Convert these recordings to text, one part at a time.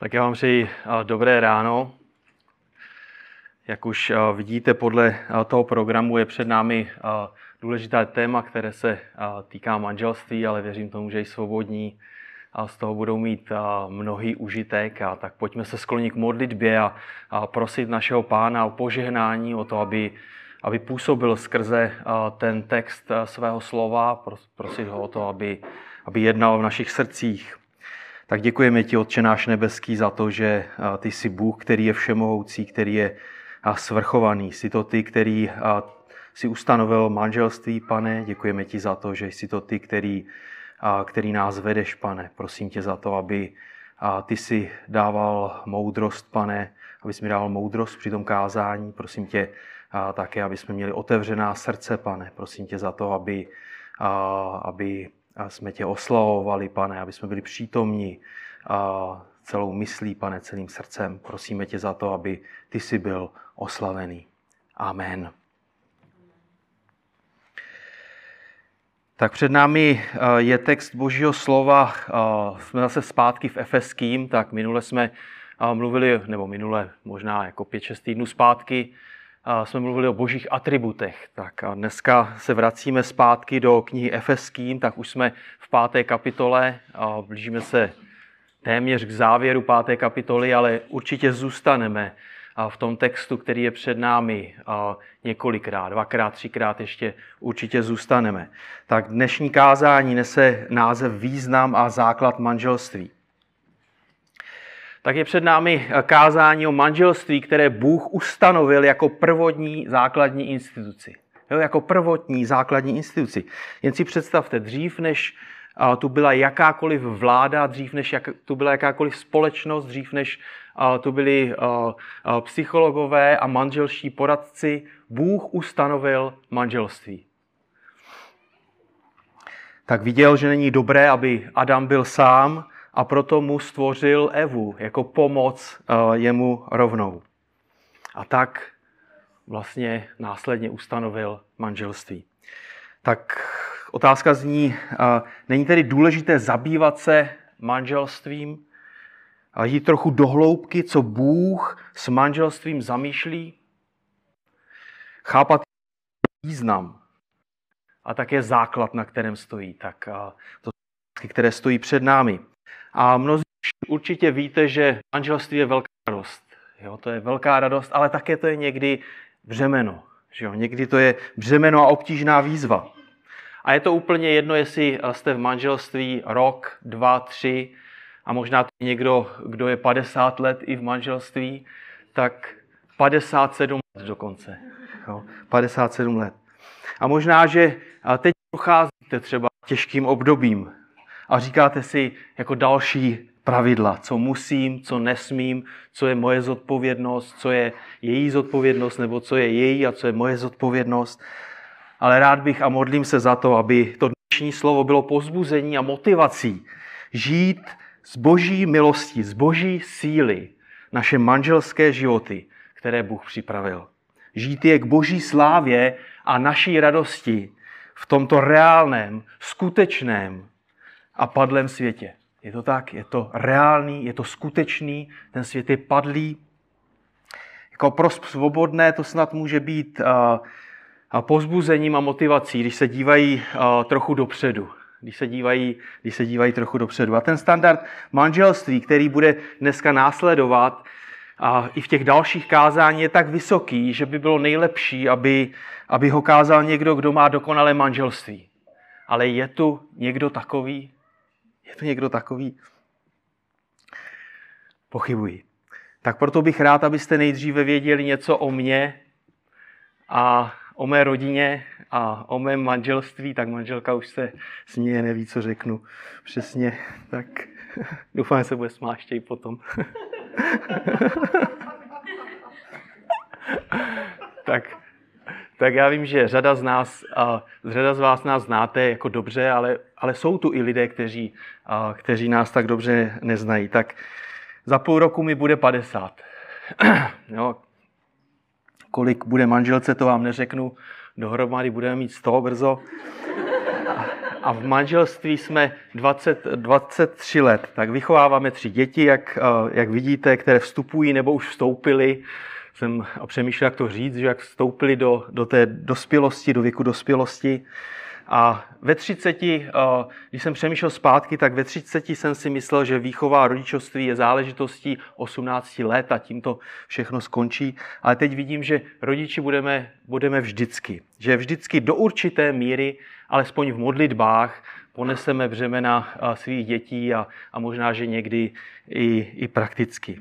Tak já vám přeji dobré ráno. Jak už vidíte, podle toho programu je před námi důležité téma, které se týká manželství, ale věřím tomu, že i svobodní a z toho budou mít mnohý užitek. A tak pojďme se sklonit k modlitbě a, a prosit našeho pána o požehnání, o to, aby, aby působil skrze ten text svého slova, prosit ho o to, aby, aby jednal v našich srdcích. Tak děkujeme ti, Otče náš nebeský, za to, že ty jsi Bůh, který je všemohoucí, který je svrchovaný. Jsi to ty, který si ustanovil manželství, pane. Děkujeme ti za to, že jsi to ty, který, který nás vedeš, pane. Prosím tě za to, aby ty si dával moudrost, pane, aby mi dával moudrost při tom kázání. Prosím tě také, aby jsme měli otevřená srdce, pane. Prosím tě za to, aby, aby jsme tě oslavovali, pane, aby jsme byli přítomní celou myslí, pane, celým srdcem. Prosíme tě za to, aby ty jsi byl oslavený. Amen. Tak před námi je text Božího slova. Jsme zase zpátky v Efeským, tak minule jsme mluvili, nebo minule možná jako 5-6 týdnů zpátky, jsme mluvili o božích atributech. Tak a dneska se vracíme zpátky do knihy Efeským, tak už jsme v páté kapitole a blížíme se téměř k závěru páté kapitoly, ale určitě zůstaneme v tom textu, který je před námi několikrát, dvakrát, třikrát ještě určitě zůstaneme. Tak dnešní kázání nese název Význam a základ manželství tak je před námi kázání o manželství, které Bůh ustanovil jako prvodní základní instituci. Jo, jako prvotní základní instituci. Jen si představte, dřív než tu byla jakákoliv vláda, dřív než jak, tu byla jakákoliv společnost, dřív než tu byli psychologové a manželští poradci, Bůh ustanovil manželství. Tak viděl, že není dobré, aby Adam byl sám, a proto mu stvořil Evu jako pomoc eh, jemu rovnou. A tak vlastně následně ustanovil manželství. Tak otázka zní, eh, není tedy důležité zabývat se manželstvím, a jít trochu do hloubky, co Bůh s manželstvím zamýšlí, chápat význam a také základ, na kterém stojí. Tak eh, to které stojí před námi. A mnozí určitě víte, že manželství je velká radost. Jo, to je velká radost, ale také to je někdy břemeno. Že jo? Někdy to je břemeno a obtížná výzva. A je to úplně jedno, jestli jste v manželství rok, dva, tři a možná někdo, kdo je 50 let i v manželství, tak 57 let dokonce. Jo? 57 let. A možná, že teď procházíte třeba těžkým obdobím, a říkáte si jako další pravidla, co musím, co nesmím, co je moje zodpovědnost, co je její zodpovědnost, nebo co je její a co je moje zodpovědnost. Ale rád bych a modlím se za to, aby to dnešní slovo bylo pozbuzení a motivací žít z boží milosti, z boží síly naše manželské životy, které Bůh připravil. Žít je k boží slávě a naší radosti v tomto reálném, skutečném, a padlém světě. Je to tak, je to reálný, je to skutečný, ten svět je padlý. Jako pro svobodné to snad může být pozbuzením a motivací, když se dívají trochu dopředu. Když se, dívají, když se dívají trochu dopředu. A ten standard manželství, který bude dneska následovat, a i v těch dalších kázání je tak vysoký, že by bylo nejlepší, aby, aby ho kázal někdo, kdo má dokonalé manželství. Ale je tu někdo takový? Je to někdo takový? Pochybuji. Tak proto bych rád, abyste nejdříve věděli něco o mně a o mé rodině a o mém manželství, tak manželka už se směje, neví, co řeknu přesně. Tak doufám, že se bude smáštěj potom. tak tak já vím, že řada z nás, řada z vás nás znáte jako dobře, ale, ale jsou tu i lidé, kteří, kteří nás tak dobře neznají. Tak za půl roku mi bude 50. jo. Kolik bude manželce, to vám neřeknu. Dohromady budeme mít 100 brzo. a v manželství jsme 20, 23 let. Tak vychováváme tři děti, jak, jak vidíte, které vstupují nebo už vstoupily. Jsem přemýšlel, jak to říct, že jak vstoupili do, do té dospělosti, do věku dospělosti. A ve 30, když jsem přemýšlel zpátky, tak ve 30 jsem si myslel, že výchova rodičovství je záležitostí 18 let a tím to všechno skončí. Ale teď vidím, že rodiči budeme, budeme vždycky. Že vždycky do určité míry, alespoň v modlitbách, poneseme břemena svých dětí a, a možná, že někdy i, i prakticky.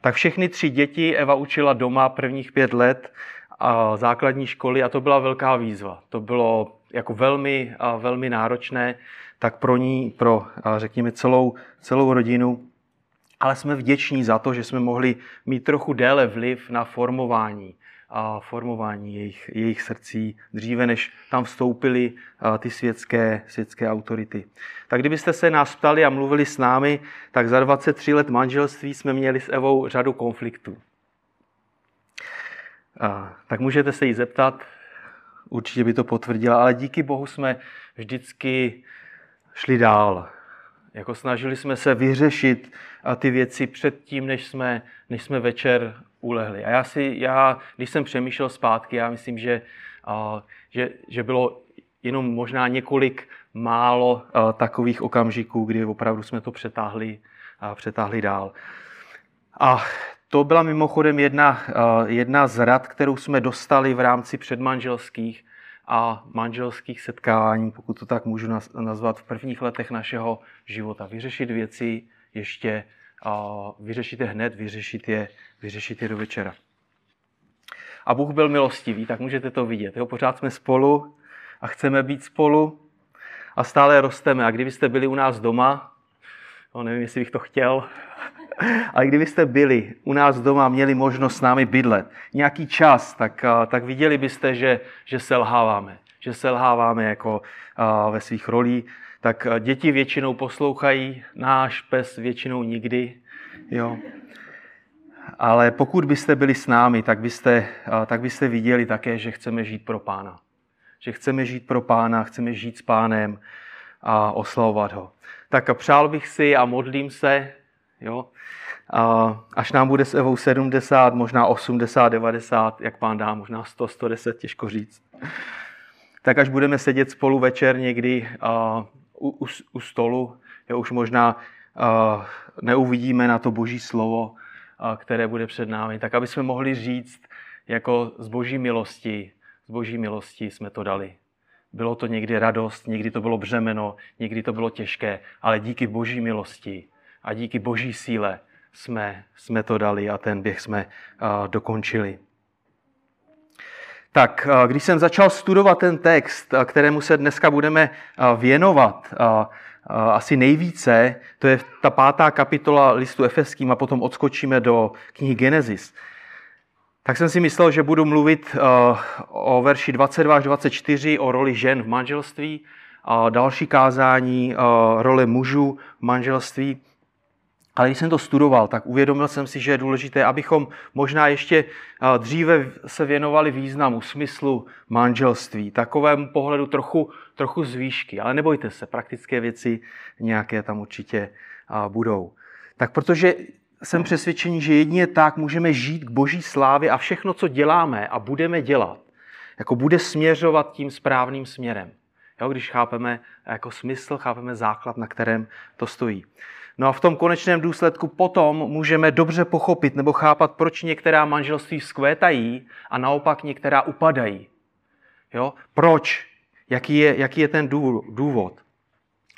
Tak všechny tři děti Eva učila doma prvních pět let a základní školy a to byla velká výzva. To bylo jako velmi, velmi náročné, tak pro ní, pro řekněme celou, celou rodinu. Ale jsme vděční za to, že jsme mohli mít trochu déle vliv na formování, a formování jejich, jejich srdcí dříve, než tam vstoupily ty světské, světské autority. Tak kdybyste se nás ptali a mluvili s námi, tak za 23 let manželství jsme měli s Evou řadu konfliktů. Tak můžete se jí zeptat, určitě by to potvrdila, ale díky Bohu jsme vždycky šli dál. Jako snažili jsme se vyřešit ty věci před tím, než jsme, než jsme večer ulehli. A já, si, já, když jsem přemýšlel zpátky, já myslím, že, že, že bylo jenom možná několik málo takových okamžiků, kdy opravdu jsme to přetáhli, přetáhli dál. A to byla mimochodem jedna, eh, jedna z rad, kterou jsme dostali v rámci předmanželských a manželských setkání, pokud to tak můžu nazvat, v prvních letech našeho života. Vyřešit věci ještě, vyřešit je hned, vyřešit je, vyřešit je do večera. A Bůh byl milostivý, tak můžete to vidět. Jo? Pořád jsme spolu a chceme být spolu a stále rosteme. A kdybyste byli u nás doma, no nevím, jestli bych to chtěl, ale kdybyste byli u nás doma, měli možnost s námi bydlet nějaký čas, tak, tak viděli byste, že, že selháváme. Že selháváme jako ve svých rolích. Tak děti většinou poslouchají, náš pes většinou nikdy. Jo. Ale pokud byste byli s námi, tak byste, tak byste viděli také, že chceme žít pro pána. Že chceme žít pro pána, chceme žít s pánem a oslavovat ho. Tak přál bych si a modlím se, jo, a až nám bude s Evou 70, možná 80, 90, jak pán dá, možná 100, 110, těžko říct. Tak až budeme sedět spolu večer někdy uh, u, u, u stolu, jo, už možná uh, neuvidíme na to boží slovo, uh, které bude před námi, tak aby jsme mohli říct, jako z boží milosti, z boží milosti jsme to dali. Bylo to někdy radost, někdy to bylo břemeno, někdy to bylo těžké, ale díky boží milosti a díky boží síle jsme, jsme to dali a ten běh jsme uh, dokončili. Tak, uh, když jsem začal studovat ten text, uh, kterému se dneska budeme uh, věnovat, asi nejvíce, to je ta pátá kapitola listu Efeským a potom odskočíme do knihy Genesis. Tak jsem si myslel, že budu mluvit o verši 22 až 24, o roli žen v manželství, a další kázání, role mužů v manželství. Ale když jsem to studoval, tak uvědomil jsem si, že je důležité, abychom možná ještě eh, dříve se věnovali významu, smyslu manželství, takovému pohledu trochu, trochu z výšky. Ale nebojte se, praktické věci nějaké tam určitě eh, budou. Tak protože jsem přesvědčený, že jedině tak můžeme žít k boží slávě a všechno, co děláme a budeme dělat, jako bude směřovat tím správným směrem. Jo, když chápeme jako smysl, chápeme základ, na kterém to stojí. No a v tom konečném důsledku potom můžeme dobře pochopit nebo chápat, proč některá manželství skvétají a naopak některá upadají. Jo? Proč? Jaký je, jaký je ten důvod?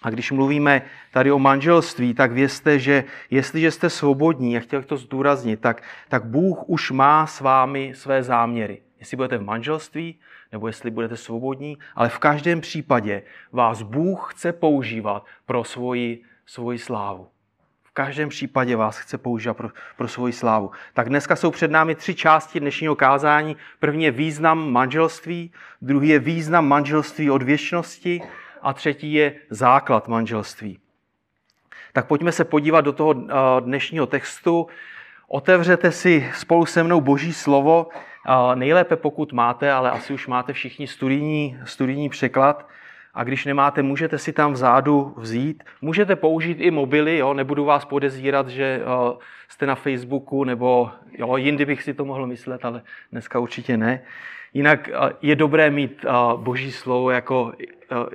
A když mluvíme tady o manželství, tak vězte, že jestliže jste svobodní, a chtěl bych to zdůraznit, tak, tak Bůh už má s vámi své záměry. Jestli budete v manželství, nebo jestli budete svobodní, ale v každém případě vás Bůh chce používat pro svoji svoji slávu. V každém případě vás chce použít pro, pro svoji slávu. Tak dneska jsou před námi tři části dnešního kázání. První je význam manželství, druhý je význam manželství od věčnosti a třetí je základ manželství. Tak pojďme se podívat do toho eh, dnešního textu. Otevřete si spolu se mnou Boží slovo, eh, nejlépe pokud máte, ale asi už máte všichni studijní, studijní překlad. A když nemáte, můžete si tam vzadu vzít. Můžete použít i mobily, jo? nebudu vás podezírat, že uh, jste na Facebooku, nebo jo, jindy bych si to mohl myslet, ale dneska určitě ne. Jinak uh, je dobré mít uh, boží slovo jako uh,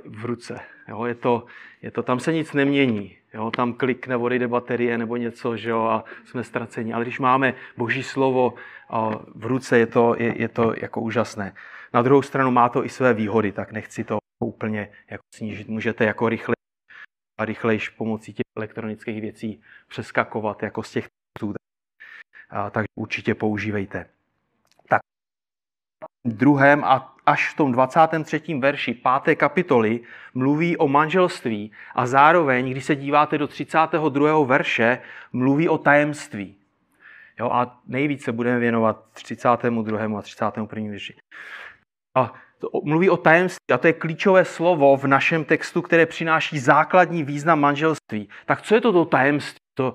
v ruce. Jo? Je, to, je to, tam se nic nemění. Jo? Tam klikne, odejde baterie nebo něco že jo? a jsme ztraceni. Ale když máme boží slovo uh, v ruce, je to, je, je to jako úžasné. Na druhou stranu má to i své výhody, tak nechci to úplně jako snížit. Můžete jako rychle a rychlejš pomocí těch elektronických věcí přeskakovat jako z těch textů. Takže určitě používejte. Tak druhém a až v tom 23. verši 5. kapitoly mluví o manželství a zároveň, když se díváte do 32. verše, mluví o tajemství. Jo, a nejvíce budeme věnovat 32. a 31. verši. A mluví o tajemství a to je klíčové slovo v našem textu, které přináší základní význam manželství. Tak co je to to tajemství? To,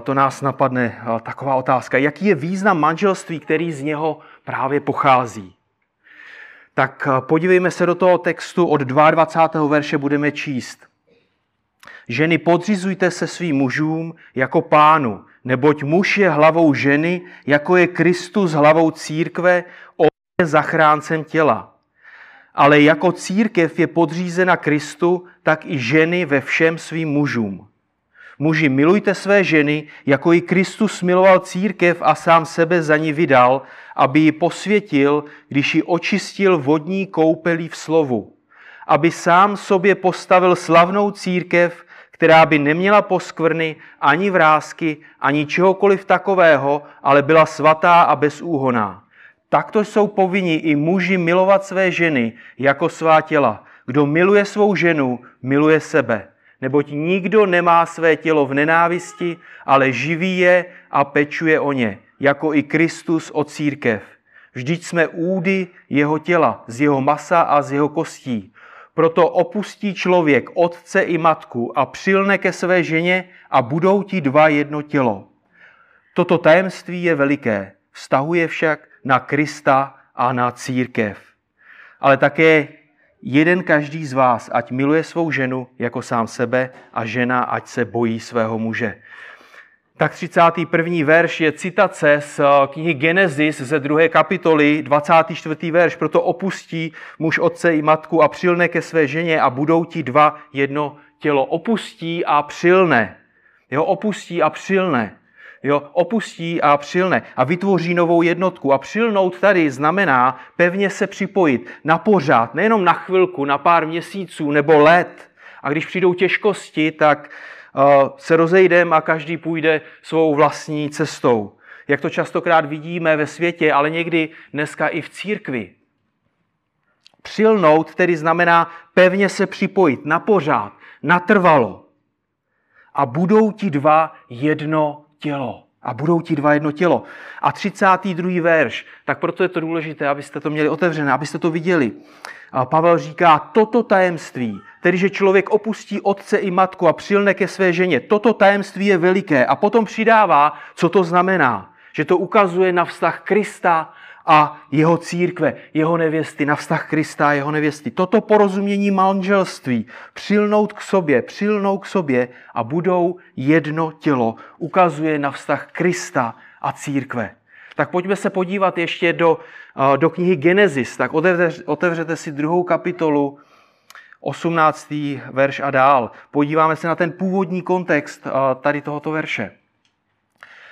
to nás napadne taková otázka. Jaký je význam manželství, který z něho právě pochází? Tak podívejme se do toho textu od 22. verše budeme číst. Ženy, podřizujte se svým mužům jako pánu, neboť muž je hlavou ženy, jako je Kristus hlavou církve, on je zachráncem těla ale jako církev je podřízena Kristu, tak i ženy ve všem svým mužům. Muži, milujte své ženy, jako i Kristus miloval církev a sám sebe za ní vydal, aby ji posvětil, když ji očistil vodní koupelí v slovu. Aby sám sobě postavil slavnou církev, která by neměla poskvrny, ani vrázky, ani čehokoliv takového, ale byla svatá a bezúhoná. Takto jsou povinni i muži milovat své ženy jako svá těla. Kdo miluje svou ženu, miluje sebe. Neboť nikdo nemá své tělo v nenávisti, ale živí je a pečuje o ně, jako i Kristus o církev. Vždyť jsme údy jeho těla, z jeho masa a z jeho kostí. Proto opustí člověk otce i matku a přilne ke své ženě a budou ti dva jedno tělo. Toto tajemství je veliké, vztahuje však na Krista a na církev. Ale také jeden každý z vás, ať miluje svou ženu jako sám sebe a žena, ať se bojí svého muže. Tak 31. verš je citace z eh, knihy Genesis ze druhé kapitoly, 24. verš. Proto opustí muž otce i matku a přilne ke své ženě a budou ti dva jedno tělo. Opustí a přilne. Jo, opustí a přilne jo, opustí a přilne a vytvoří novou jednotku. A přilnout tady znamená pevně se připojit na pořád, nejenom na chvilku, na pár měsíců nebo let. A když přijdou těžkosti, tak uh, se rozejdeme a každý půjde svou vlastní cestou. Jak to častokrát vidíme ve světě, ale někdy dneska i v církvi. Přilnout tedy znamená pevně se připojit na pořád, natrvalo. A budou ti dva jedno tělo. A budou ti dva jedno tělo. A 32. verš, tak proto je to důležité, abyste to měli otevřené, abyste to viděli. A Pavel říká, toto tajemství, tedy že člověk opustí otce i matku a přilne ke své ženě, toto tajemství je veliké. A potom přidává, co to znamená. Že to ukazuje na vztah Krista a jeho církve, jeho nevěsty, na vztah Krista a jeho nevěsty. Toto porozumění manželství, přilnout k sobě, přilnou k sobě a budou jedno tělo, ukazuje na vztah Krista a církve. Tak pojďme se podívat ještě do, eh, do knihy Genesis. Tak otevře, otevřete si druhou kapitolu, 18. verš a dál. Podíváme se na ten původní kontext eh, tady tohoto verše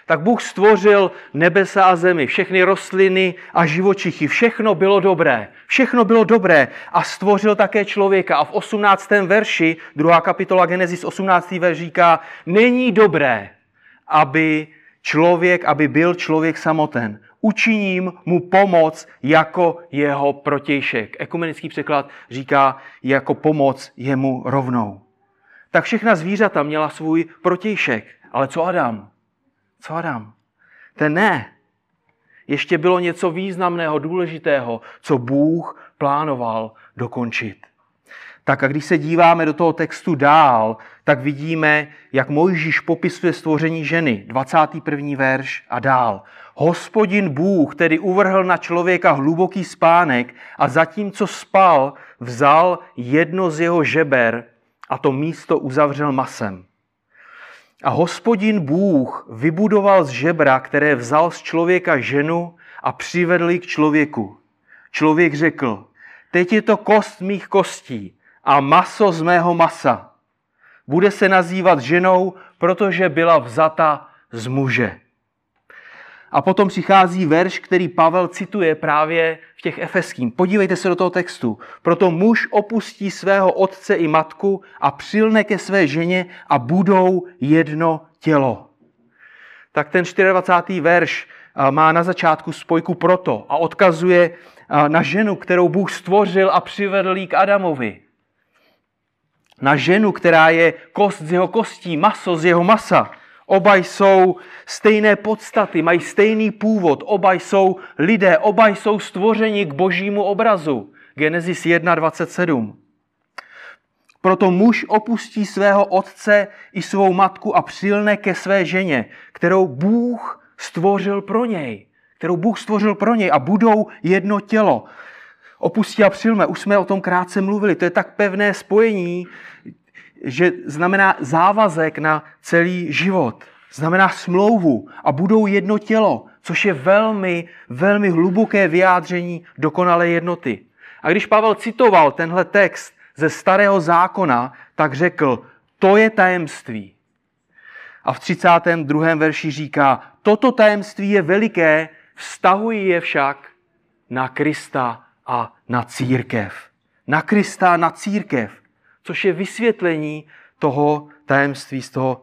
tak Bůh stvořil nebesa a zemi, všechny rostliny a živočichy. Všechno bylo dobré. Všechno bylo dobré a stvořil také člověka. A v 18. verši, druhá kapitola Genesis 18. verš říká, není dobré, aby člověk, aby byl člověk samoten. Učiním mu pomoc jako jeho protějšek. Ekumenický překlad říká jako pomoc jemu rovnou. Tak všechna zvířata měla svůj protějšek. Ale co Adam? Co Adam? Ten ne. Ještě bylo něco významného, důležitého, co Bůh plánoval dokončit. Tak a když se díváme do toho textu dál, tak vidíme, jak Mojžíš popisuje stvoření ženy, 21. verš a dál. Hospodin Bůh tedy uvrhl na člověka hluboký spánek a zatímco spal, vzal jedno z jeho žeber a to místo uzavřel masem. A hospodin Bůh vybudoval z žebra, které vzal z člověka ženu a přivedl ji k člověku. Člověk řekl, teď je to kost mých kostí a maso z mého masa. Bude se nazývat ženou, protože byla vzata z muže. A potom přichází verš, který Pavel cituje právě v těch efeským. Podívejte se do toho textu. Proto muž opustí svého otce i matku a přilne ke své ženě a budou jedno tělo. Tak ten 24. verš má na začátku spojku proto a odkazuje na ženu, kterou Bůh stvořil a přivedl jí k Adamovi. Na ženu, která je kost z jeho kostí, maso z jeho masa. Oba jsou stejné podstaty, mají stejný původ, oba jsou lidé, oba jsou stvořeni k božímu obrazu. Genesis 1.27. Proto muž opustí svého otce i svou matku a přilne ke své ženě, kterou Bůh stvořil pro něj. Kterou Bůh stvořil pro něj a budou jedno tělo. Opustí a přilme, už jsme o tom krátce mluvili. To je tak pevné spojení, že znamená závazek na celý život. Znamená smlouvu a budou jedno tělo, což je velmi, velmi hluboké vyjádření dokonalé jednoty. A když Pavel citoval tenhle text ze starého zákona, tak řekl, to je tajemství. A v 32. verši říká, toto tajemství je veliké, vztahují je však na Krista a na církev. Na Krista a na církev což je vysvětlení toho tajemství z toho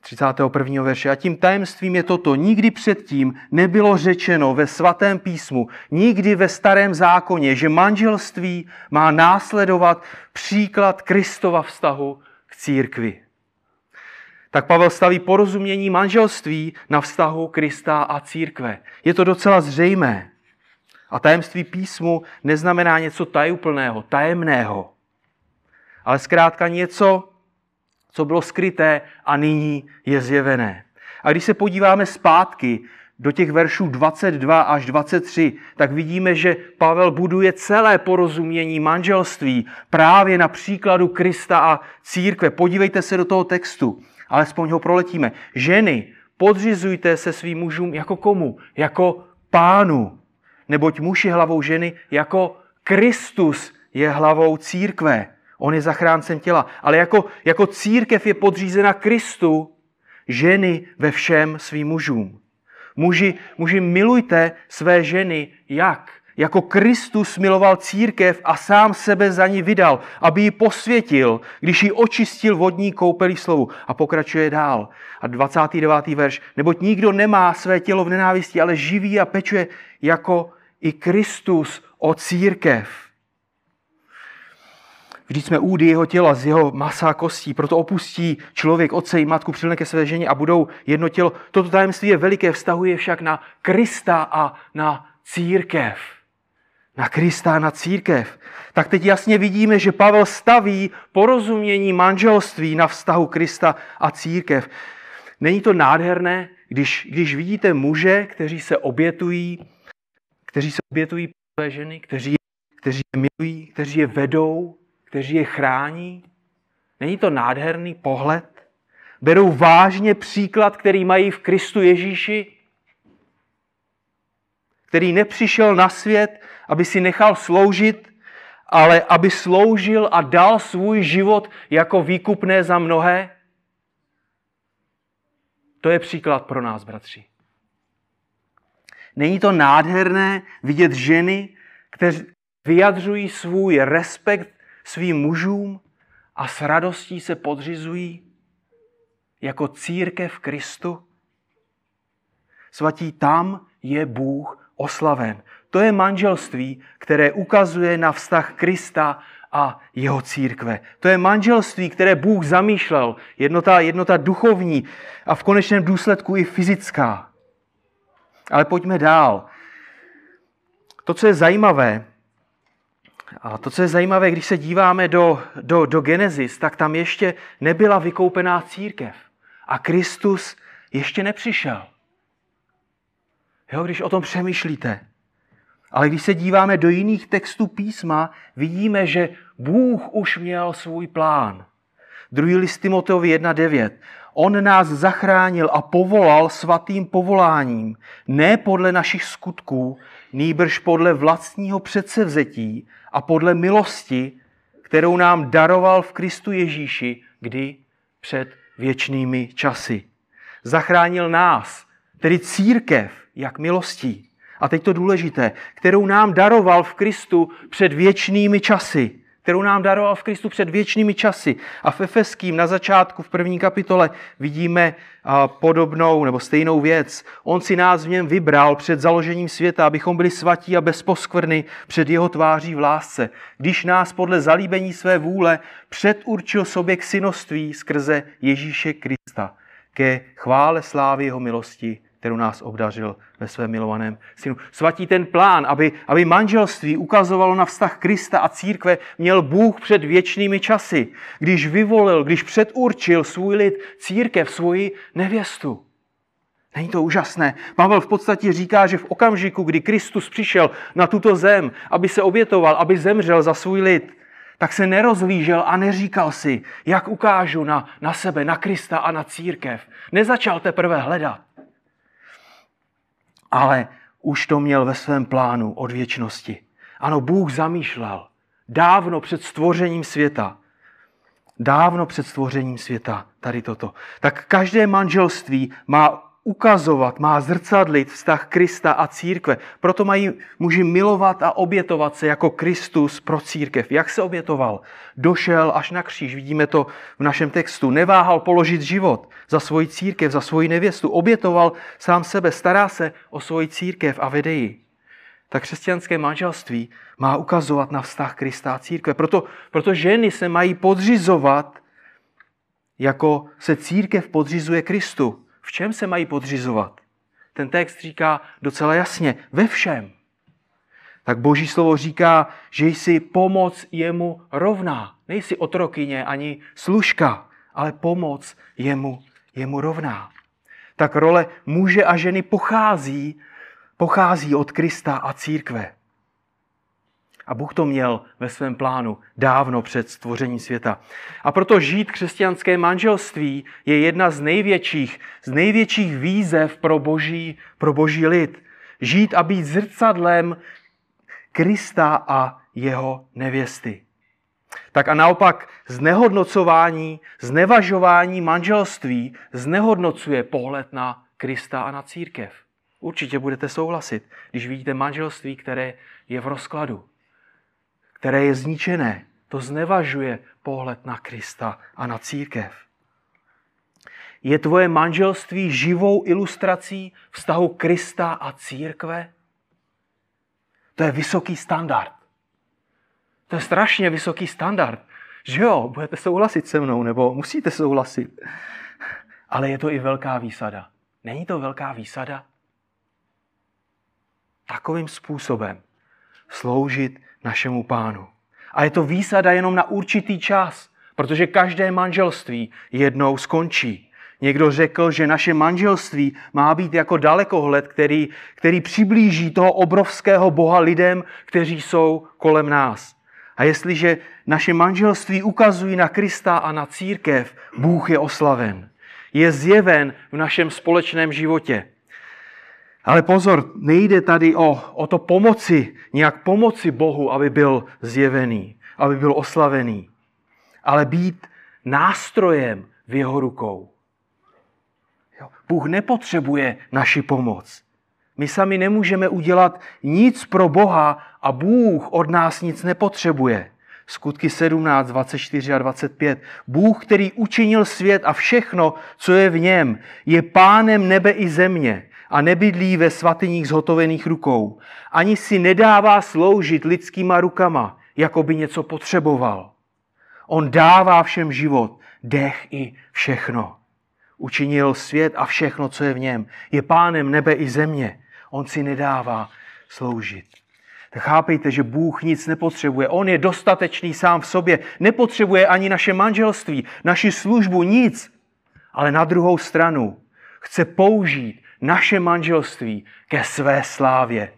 31. verše. A tím tajemstvím je toto. Nikdy předtím nebylo řečeno ve svatém písmu, nikdy ve starém zákoně, že manželství má následovat příklad Kristova vztahu k církvi. Tak Pavel staví porozumění manželství na vztahu Krista a církve. Je to docela zřejmé. A tajemství písmu neznamená něco tajuplného, tajemného ale zkrátka něco, co bylo skryté a nyní je zjevené. A když se podíváme zpátky do těch veršů 22 až 23, tak vidíme, že Pavel buduje celé porozumění manželství právě na příkladu Krista a církve. Podívejte se do toho textu, alespoň ho proletíme. Ženy, podřizujte se svým mužům jako komu? Jako pánu. Neboť muž je hlavou ženy jako Kristus je hlavou církve. On je zachráncem těla. Ale jako, jako církev je podřízena Kristu, ženy ve všem svým mužům. Muži, muži, milujte své ženy jak? Jako Kristus miloval církev a sám sebe za ní vydal, aby ji posvětil, když ji očistil vodní koupelí slovu. A pokračuje dál. A 29. verš. Neboť nikdo nemá své tělo v nenávisti, ale živí a pečuje jako i Kristus o církev Vždyť jsme údy jeho těla z jeho masa a kostí, proto opustí člověk otce i matku, přilne ke své ženě a budou jedno tělo. Toto tajemství je veliké, vztahuje však na Krista a na církev. Na Krista a na církev. Tak teď jasně vidíme, že Pavel staví porozumění manželství na vztahu Krista a církev. Není to nádherné, když, když vidíte muže, kteří se obětují, kteří se obětují pro své ženy, kteří, kteří je milují, kteří je vedou, kteří je chrání? Není to nádherný pohled? Berou vážně příklad, který mají v Kristu Ježíši, který nepřišel na svět, aby si nechal sloužit, ale aby sloužil a dal svůj život jako výkupné za mnohé? To je příklad pro nás, bratři. Není to nádherné vidět ženy, které vyjadřují svůj respekt svým mužům a s radostí se podřizují jako církev Kristu? Svatí, tam je Bůh oslaven. To je manželství, které ukazuje na vztah Krista a jeho církve. To je manželství, které Bůh zamýšlel, jednota, jednota duchovní a v konečném důsledku i fyzická. Ale pojďme dál. To, co je zajímavé, A to, co je zajímavé, když se díváme do, do, do Genesis, tak tam ještě nebyla vykoupená církev. A Kristus ještě nepřišel. Jo, když o tom přemýšlíte. Ale když se díváme do jiných textů písma, vidíme, že Bůh už měl svůj plán. Druhý list Timoteovi 1.9. On nás zachránil a povolal svatým povoláním, ne podle našich skutků, nýbrž podle vlastního předsevzetí a podle milosti, kterou nám daroval v Kristu Ježíši, kdy před věčnými časy. Zachránil nás, tedy církev, jak milostí. A teď to důležité, kterou nám daroval v Kristu před věčnými časy kterou nám daroval v Kristu před věčnými časy. A v Efeským na začátku v první kapitole vidíme podobnou nebo stejnou věc. On si nás v něm vybral před založením světa, abychom byli svatí a bez poskvrny před jeho tváří v lásce. Když nás podle zalíbení své vůle předurčil sobě k synoství skrze Ježíše Krista, ke chvále slávy jeho milosti, kterou nás obdařil ve svém milovaném synu. Svatí ten plán, aby, aby manželství ukazovalo na vztah Krista a církve, měl Bůh před věčnými časy, když vyvolil, když předurčil svůj lid, církev, svoji nevěstu. Není to úžasné? Pavel v podstatě říká, že v okamžiku, kdy Kristus přišel na tuto zem, aby se obětoval, aby zemřel za svůj lid, tak se nerozlížel a neříkal si, jak ukážu na, na sebe, na Krista a na církev. Nezačal teprve hledat ale už to měl ve svém plánu od věčnosti. Ano, Bůh zamýšlel dávno před stvořením světa, dávno před stvořením světa tady toto. Tak každé manželství má ukazovat, má zrcadlit vztah Krista a církve. Proto mají muži milovat a obětovat se jako Kristus pro církev. Jak se obětoval? Došel až na kříž, vidíme to v našem textu. Neváhal položit život za svoji církev, za svoji nevěstu. Obětoval sám sebe, stará se o svoji církev a vede ji. Tak křesťanské manželství má ukazovat na vztah Krista a církve. Proto, proto ženy se mají podřizovat, jako se církev podřizuje Kristu. V čem se mají podřizovat? Ten text říká docela jasně, ve všem. Tak boží slovo říká, že jsi pomoc jemu rovná. Nejsi otrokyně ani služka, ale pomoc jemu, jemu rovná. Tak role muže a ženy pochází, pochází od Krista a církve. A Bůh to měl ve svém plánu dávno před stvořením světa. A proto žít křesťanské manželství je jedna z největších, z největších výzev pro boží, pro boží lid. Žít a být zrcadlem Krista a jeho nevěsty. Tak a naopak znehodnocování, znevažování manželství znehodnocuje pohled na Krista a na církev. Určitě budete souhlasit, když vidíte manželství, které je v rozkladu které je zničené. To znevažuje pohled na Krista a na církev. Je tvoje manželství živou ilustrací vztahu Krista a církve? To je vysoký standard. To je strašně vysoký standard. Že jo, budete souhlasit se mnou, nebo musíte souhlasit. Ale je to i velká výsada. Není to velká výsada? Takovým způsobem sloužit našemu pánu. A je to výsada jenom na určitý čas, protože každé manželství jednou skončí. Někdo řekl, že naše manželství má být jako dalekohled, který, který přiblíží toho obrovského Boha lidem, kteří jsou kolem nás. A jestliže naše manželství ukazují na Krista a na církev, Bůh je oslaven. Je zjeven v našem společném životě. Ale pozor, nejde tady o, o to pomoci, nějak pomoci Bohu, aby byl zjevený, aby byl oslavený, ale být nástrojem v jeho rukou. Bůh nepotřebuje naši pomoc. My sami nemůžeme udělat nic pro Boha a Bůh od nás nic nepotřebuje. Skutky 17, 24 a 25. Bůh, který učinil svět a všechno, co je v něm, je pánem nebe i země a nebydlí ve svatyních zhotovených rukou. Ani si nedává sloužit lidskýma rukama, jako by něco potřeboval. On dává všem život, dech i všechno. Učinil svět a všechno, co je v něm. Je pánem nebe i země. On si nedává sloužit. tak chápejte, že Bůh nic nepotřebuje. On je dostatečný sám v sobě. Nepotřebuje ani naše manželství, naši službu, nic. Ale na druhou stranu chce použít naše manželství ke své slávě.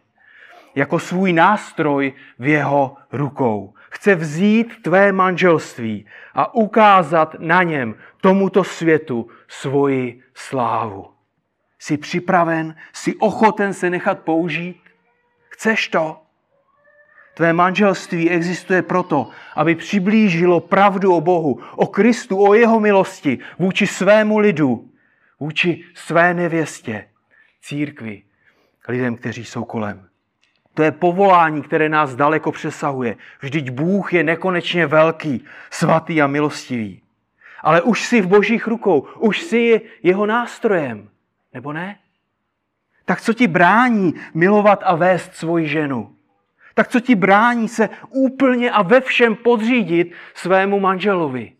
Jako svůj nástroj v jeho rukou. Chce vzít tvé manželství a ukázat na něm tomuto světu svoji slávu. Jsi připraven, jsi ochoten se nechat použít? Chceš to? Tvé manželství existuje proto, aby přiblížilo pravdu o Bohu, o Kristu, o jeho milosti vůči svému lidu, vůči své nevěstě, církvi, lidem, kteří jsou kolem. To je povolání, které nás daleko přesahuje. Vždyť Bůh je nekonečně velký, svatý a milostivý. Ale už jsi v božích rukou, už jsi jeho nástrojem, nebo ne? Tak co ti brání milovat a vést svoji ženu? Tak co ti brání se úplně a ve všem podřídit svému manželovi?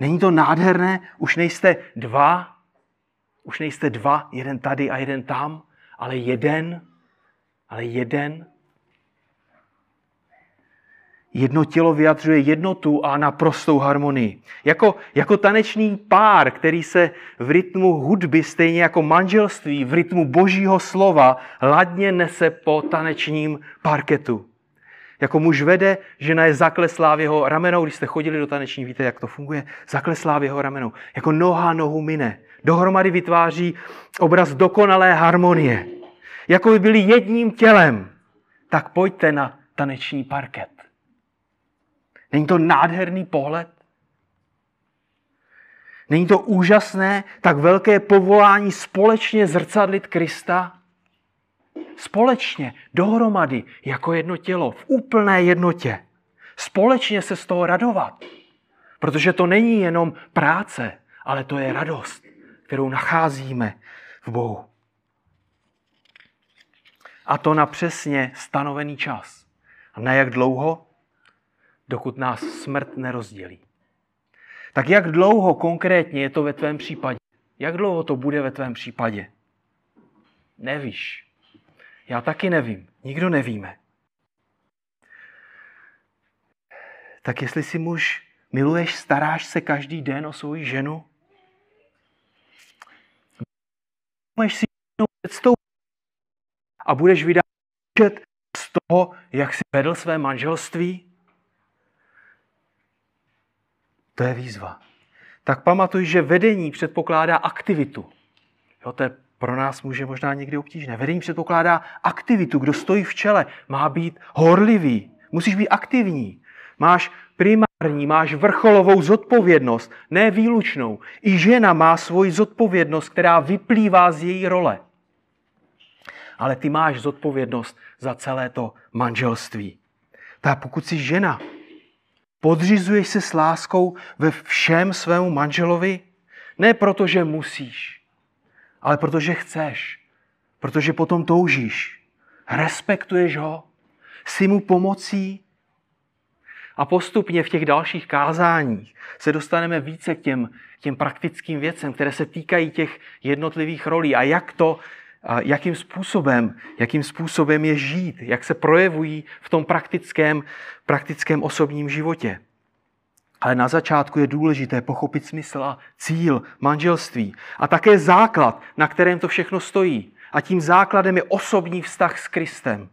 Není to nádherné? Už nejste dva, už nejste dva, jeden tady a jeden tam, ale jeden, ale jeden. Jedno tělo vyjadřuje jednotu a naprostou harmonii. Jako, jako tanečný pár, který se v rytmu hudby, stejně jako manželství, v rytmu božího slova, ladně nese po tanečním parketu. Jako muž vede, žena je zakleslá v jeho ramenou. Když jste chodili do taneční, víte, jak to funguje. Zakleslá v jeho ramenou. Jako noha nohu mine. Dohromady vytváří obraz dokonalé harmonie. Jako by byli jedním tělem. Tak pojďte na taneční parket. Není to nádherný pohled? Není to úžasné, tak velké povolání společně zrcadlit Krista? Společně, dohromady, jako jedno tělo, v úplné jednotě. Společně se z toho radovat. Protože to není jenom práce, ale to je radost, kterou nacházíme v Bohu. A to na přesně stanovený čas. A na jak dlouho? dokud nás smrt nerozdělí. Tak jak dlouho konkrétně je to ve tvém případě? Jak dlouho to bude ve tvém případě? Nevíš. Já taky nevím. Nikdo nevíme. Tak jestli si muž miluješ, staráš se každý den o svou ženu, můžeš si předstoupit a budeš vydat z toho, jak si vedl své manželství, To je výzva. Tak pamatuj, že vedení předpokládá aktivitu. Jo, to je pro nás může možná někdy obtížné. Vedení předpokládá aktivitu. Kdo stojí v čele, má být horlivý. Musíš být aktivní. Máš primární, máš vrcholovou zodpovědnost, ne výlučnou. I žena má svoji zodpovědnost, která vyplývá z její role. Ale ty máš zodpovědnost za celé to manželství. Tak pokud jsi žena, Podřizuješ se s láskou ve všem svému manželovi? Ne proto, že musíš, ale protože chceš, protože potom toužíš. Respektuješ ho, jsi mu pomocí a postupně v těch dalších kázáních se dostaneme více k těm, těm praktickým věcem, které se týkají těch jednotlivých rolí a jak to jakým způsobem, jakým způsobem je žít, jak se projevují v tom praktickém, praktickém osobním životě. Ale na začátku je důležité pochopit smysl a cíl manželství a také základ, na kterém to všechno stojí. A tím základem je osobní vztah s Kristem.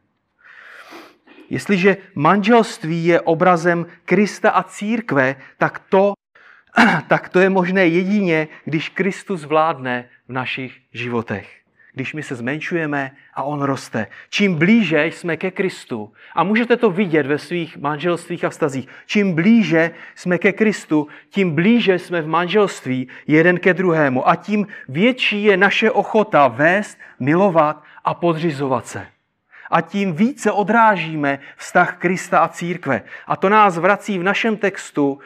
Jestliže manželství je obrazem Krista a církve, tak to, tak to je možné jedině, když Kristus vládne v našich životech když my se zmenšujeme a on roste. Čím blíže jsme ke Kristu, a můžete to vidět ve svých manželstvích a vztazích, čím blíže jsme ke Kristu, tím blíže jsme v manželství jeden ke druhému a tím větší je naše ochota vést, milovat a podřizovat se. A tím více odrážíme vztah Krista a církve. A to nás vrací v našem textu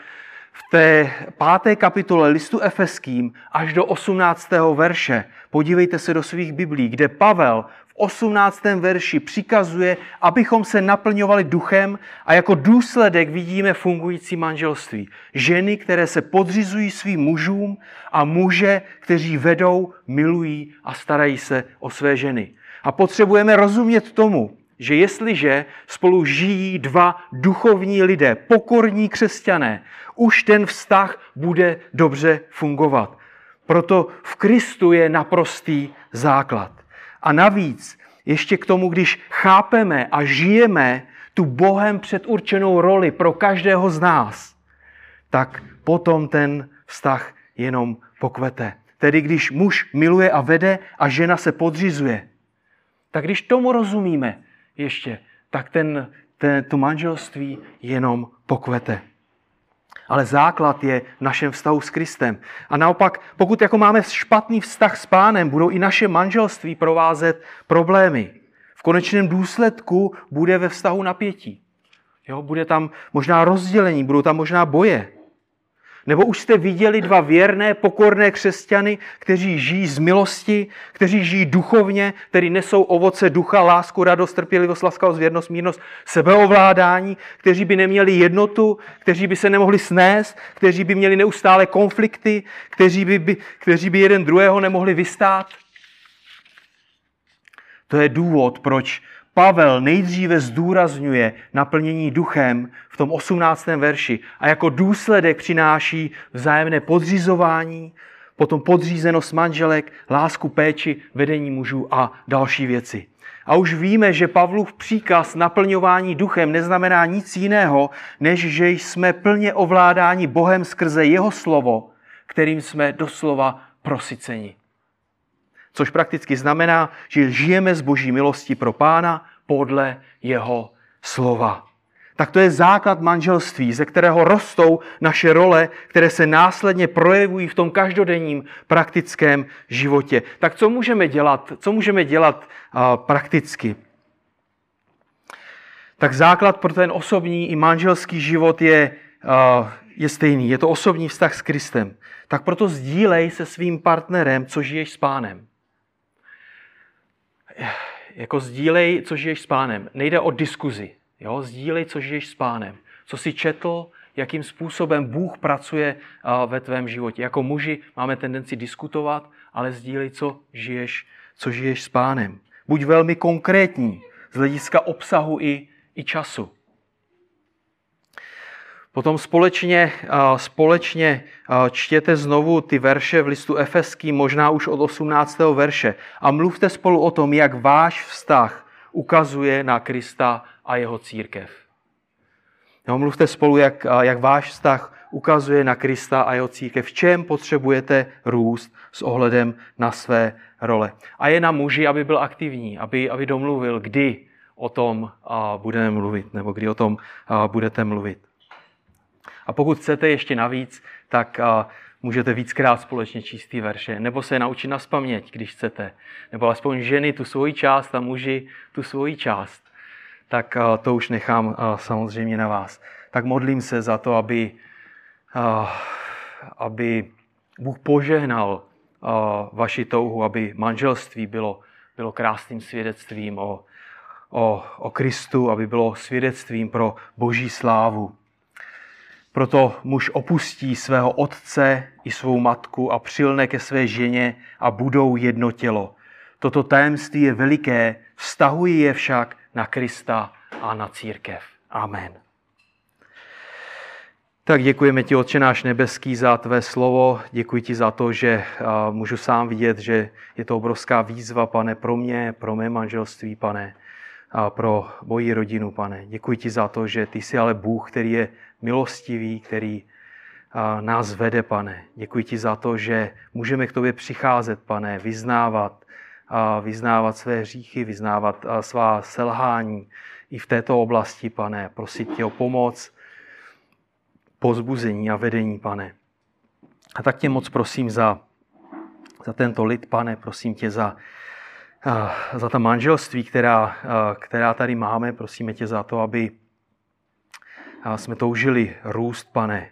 v té páté kapitole listu Efeským až do 18. verše. Podívejte se do svých biblí, kde Pavel v 18. verši přikazuje, abychom se naplňovali duchem a jako důsledek vidíme fungující manželství. Ženy, které se podřizují svým mužům a muže, kteří vedou, milují a starají se o své ženy. A potřebujeme rozumět tomu, že jestliže spolu žijí dva duchovní lidé, pokorní křesťané, už ten vztah bude dobře fungovat. Proto v Kristu je naprostý základ. A navíc, ještě k tomu, když chápeme a žijeme tu Bohem předurčenou roli pro každého z nás, tak potom ten vztah jenom pokvete. Tedy když muž miluje a vede a žena se podřizuje. Tak když tomu rozumíme ještě, tak ten, ten, to manželství jenom pokvete. Ale základ je v našem vztahu s Kristem. A naopak, pokud jako máme špatný vztah s pánem, budou i naše manželství provázet problémy. V konečném důsledku bude ve vztahu napětí. Jo, bude tam možná rozdělení, budou tam možná boje. Nebo už jste viděli dva věrné, pokorné křesťany, kteří žijí z milosti, kteří žijí duchovně, kteří nesou ovoce ducha, lásku, radost, trpělivost, laskavost, věrnost, mírnost, sebeovládání, kteří by neměli jednotu, kteří by se nemohli snést, kteří by měli neustále konflikty, kteří by, by, kteří by jeden druhého nemohli vystát. To je důvod, proč Pavel nejdříve zdůrazňuje naplnění duchem v tom 18. verši a jako důsledek přináší vzájemné podřizování, potom podřízenost manželek, lásku, péči, vedení mužů a další věci. A už víme, že Pavlův příkaz naplňování duchem neznamená nic jiného, než že jsme plně ovládáni Bohem skrze jeho slovo, kterým jsme doslova prosyceni. Což prakticky znamená, že žijeme z boží milosti pro pána podle jeho slova. Tak to je základ manželství, ze kterého rostou naše role, které se následně projevují v tom každodenním praktickém životě. Tak co můžeme dělat? Co můžeme dělat prakticky? Tak základ pro ten osobní i manželský život je, je stejný. Je to osobní vztah s Kristem. Tak proto sdílej se svým partnerem, co žiješ s pánem jako sdílej, co žiješ s pánem. Nejde o diskuzi. Jo? Sdílej, co žiješ s pánem. Co jsi četl, jakým způsobem Bůh pracuje ve tvém životě. Jako muži máme tendenci diskutovat, ale sdílej, co žiješ, co žiješ s pánem. Buď velmi konkrétní z hlediska obsahu i, i času. Potom společně, společně čtěte znovu ty verše v listu Efeský, možná už od 18. verše. A mluvte spolu o tom, jak váš vztah ukazuje na Krista a jeho církev. Jo, mluvte spolu, jak, jak váš vztah ukazuje na Krista a jeho církev. V čem potřebujete růst s ohledem na své role. A je na muži, aby byl aktivní, aby, aby domluvil, kdy o tom budeme mluvit, nebo kdy o tom budete mluvit. A pokud chcete ještě navíc, tak můžete víckrát společně číst ty verše, nebo se je naučit na spaměť, když chcete. Nebo aspoň ženy tu svoji část a muži tu svoji část. Tak to už nechám samozřejmě na vás. Tak modlím se za to, aby, aby Bůh požehnal vaši touhu, aby manželství bylo, bylo krásným svědectvím o, o, o Kristu, aby bylo svědectvím pro boží slávu. Proto muž opustí svého otce i svou matku a přilne ke své ženě a budou jedno tělo. Toto tajemství je veliké, vztahují je však na Krista a na církev. Amen. Tak děkujeme ti, Otče náš nebeský, za tvé slovo. Děkuji ti za to, že můžu sám vidět, že je to obrovská výzva, pane, pro mě, pro mé manželství, pane, pro moji rodinu, pane. Děkuji ti za to, že ty jsi ale Bůh, který je milostivý, který nás vede, pane. Děkuji ti za to, že můžeme k tobě přicházet, pane, vyznávat, vyznávat své hříchy, vyznávat svá selhání i v této oblasti, pane. Prosit tě o pomoc, pozbuzení a vedení, pane. A tak tě moc prosím za, za tento lid, pane, prosím tě za, za ta manželství, která, která tady máme. Prosíme tě za to, aby jsme toužili růst, pane.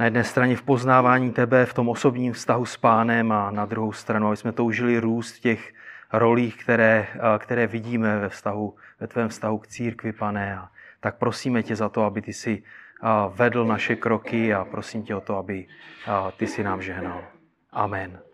Na jedné straně v poznávání tebe, v tom osobním vztahu s pánem a na druhou stranu, aby jsme toužili růst v těch rolích, které, které vidíme ve, vztahu, ve tvém vztahu k církvi, pane. A tak prosíme tě za to, aby ty si vedl naše kroky a prosím tě o to, aby ty si nám žehnal. Amen.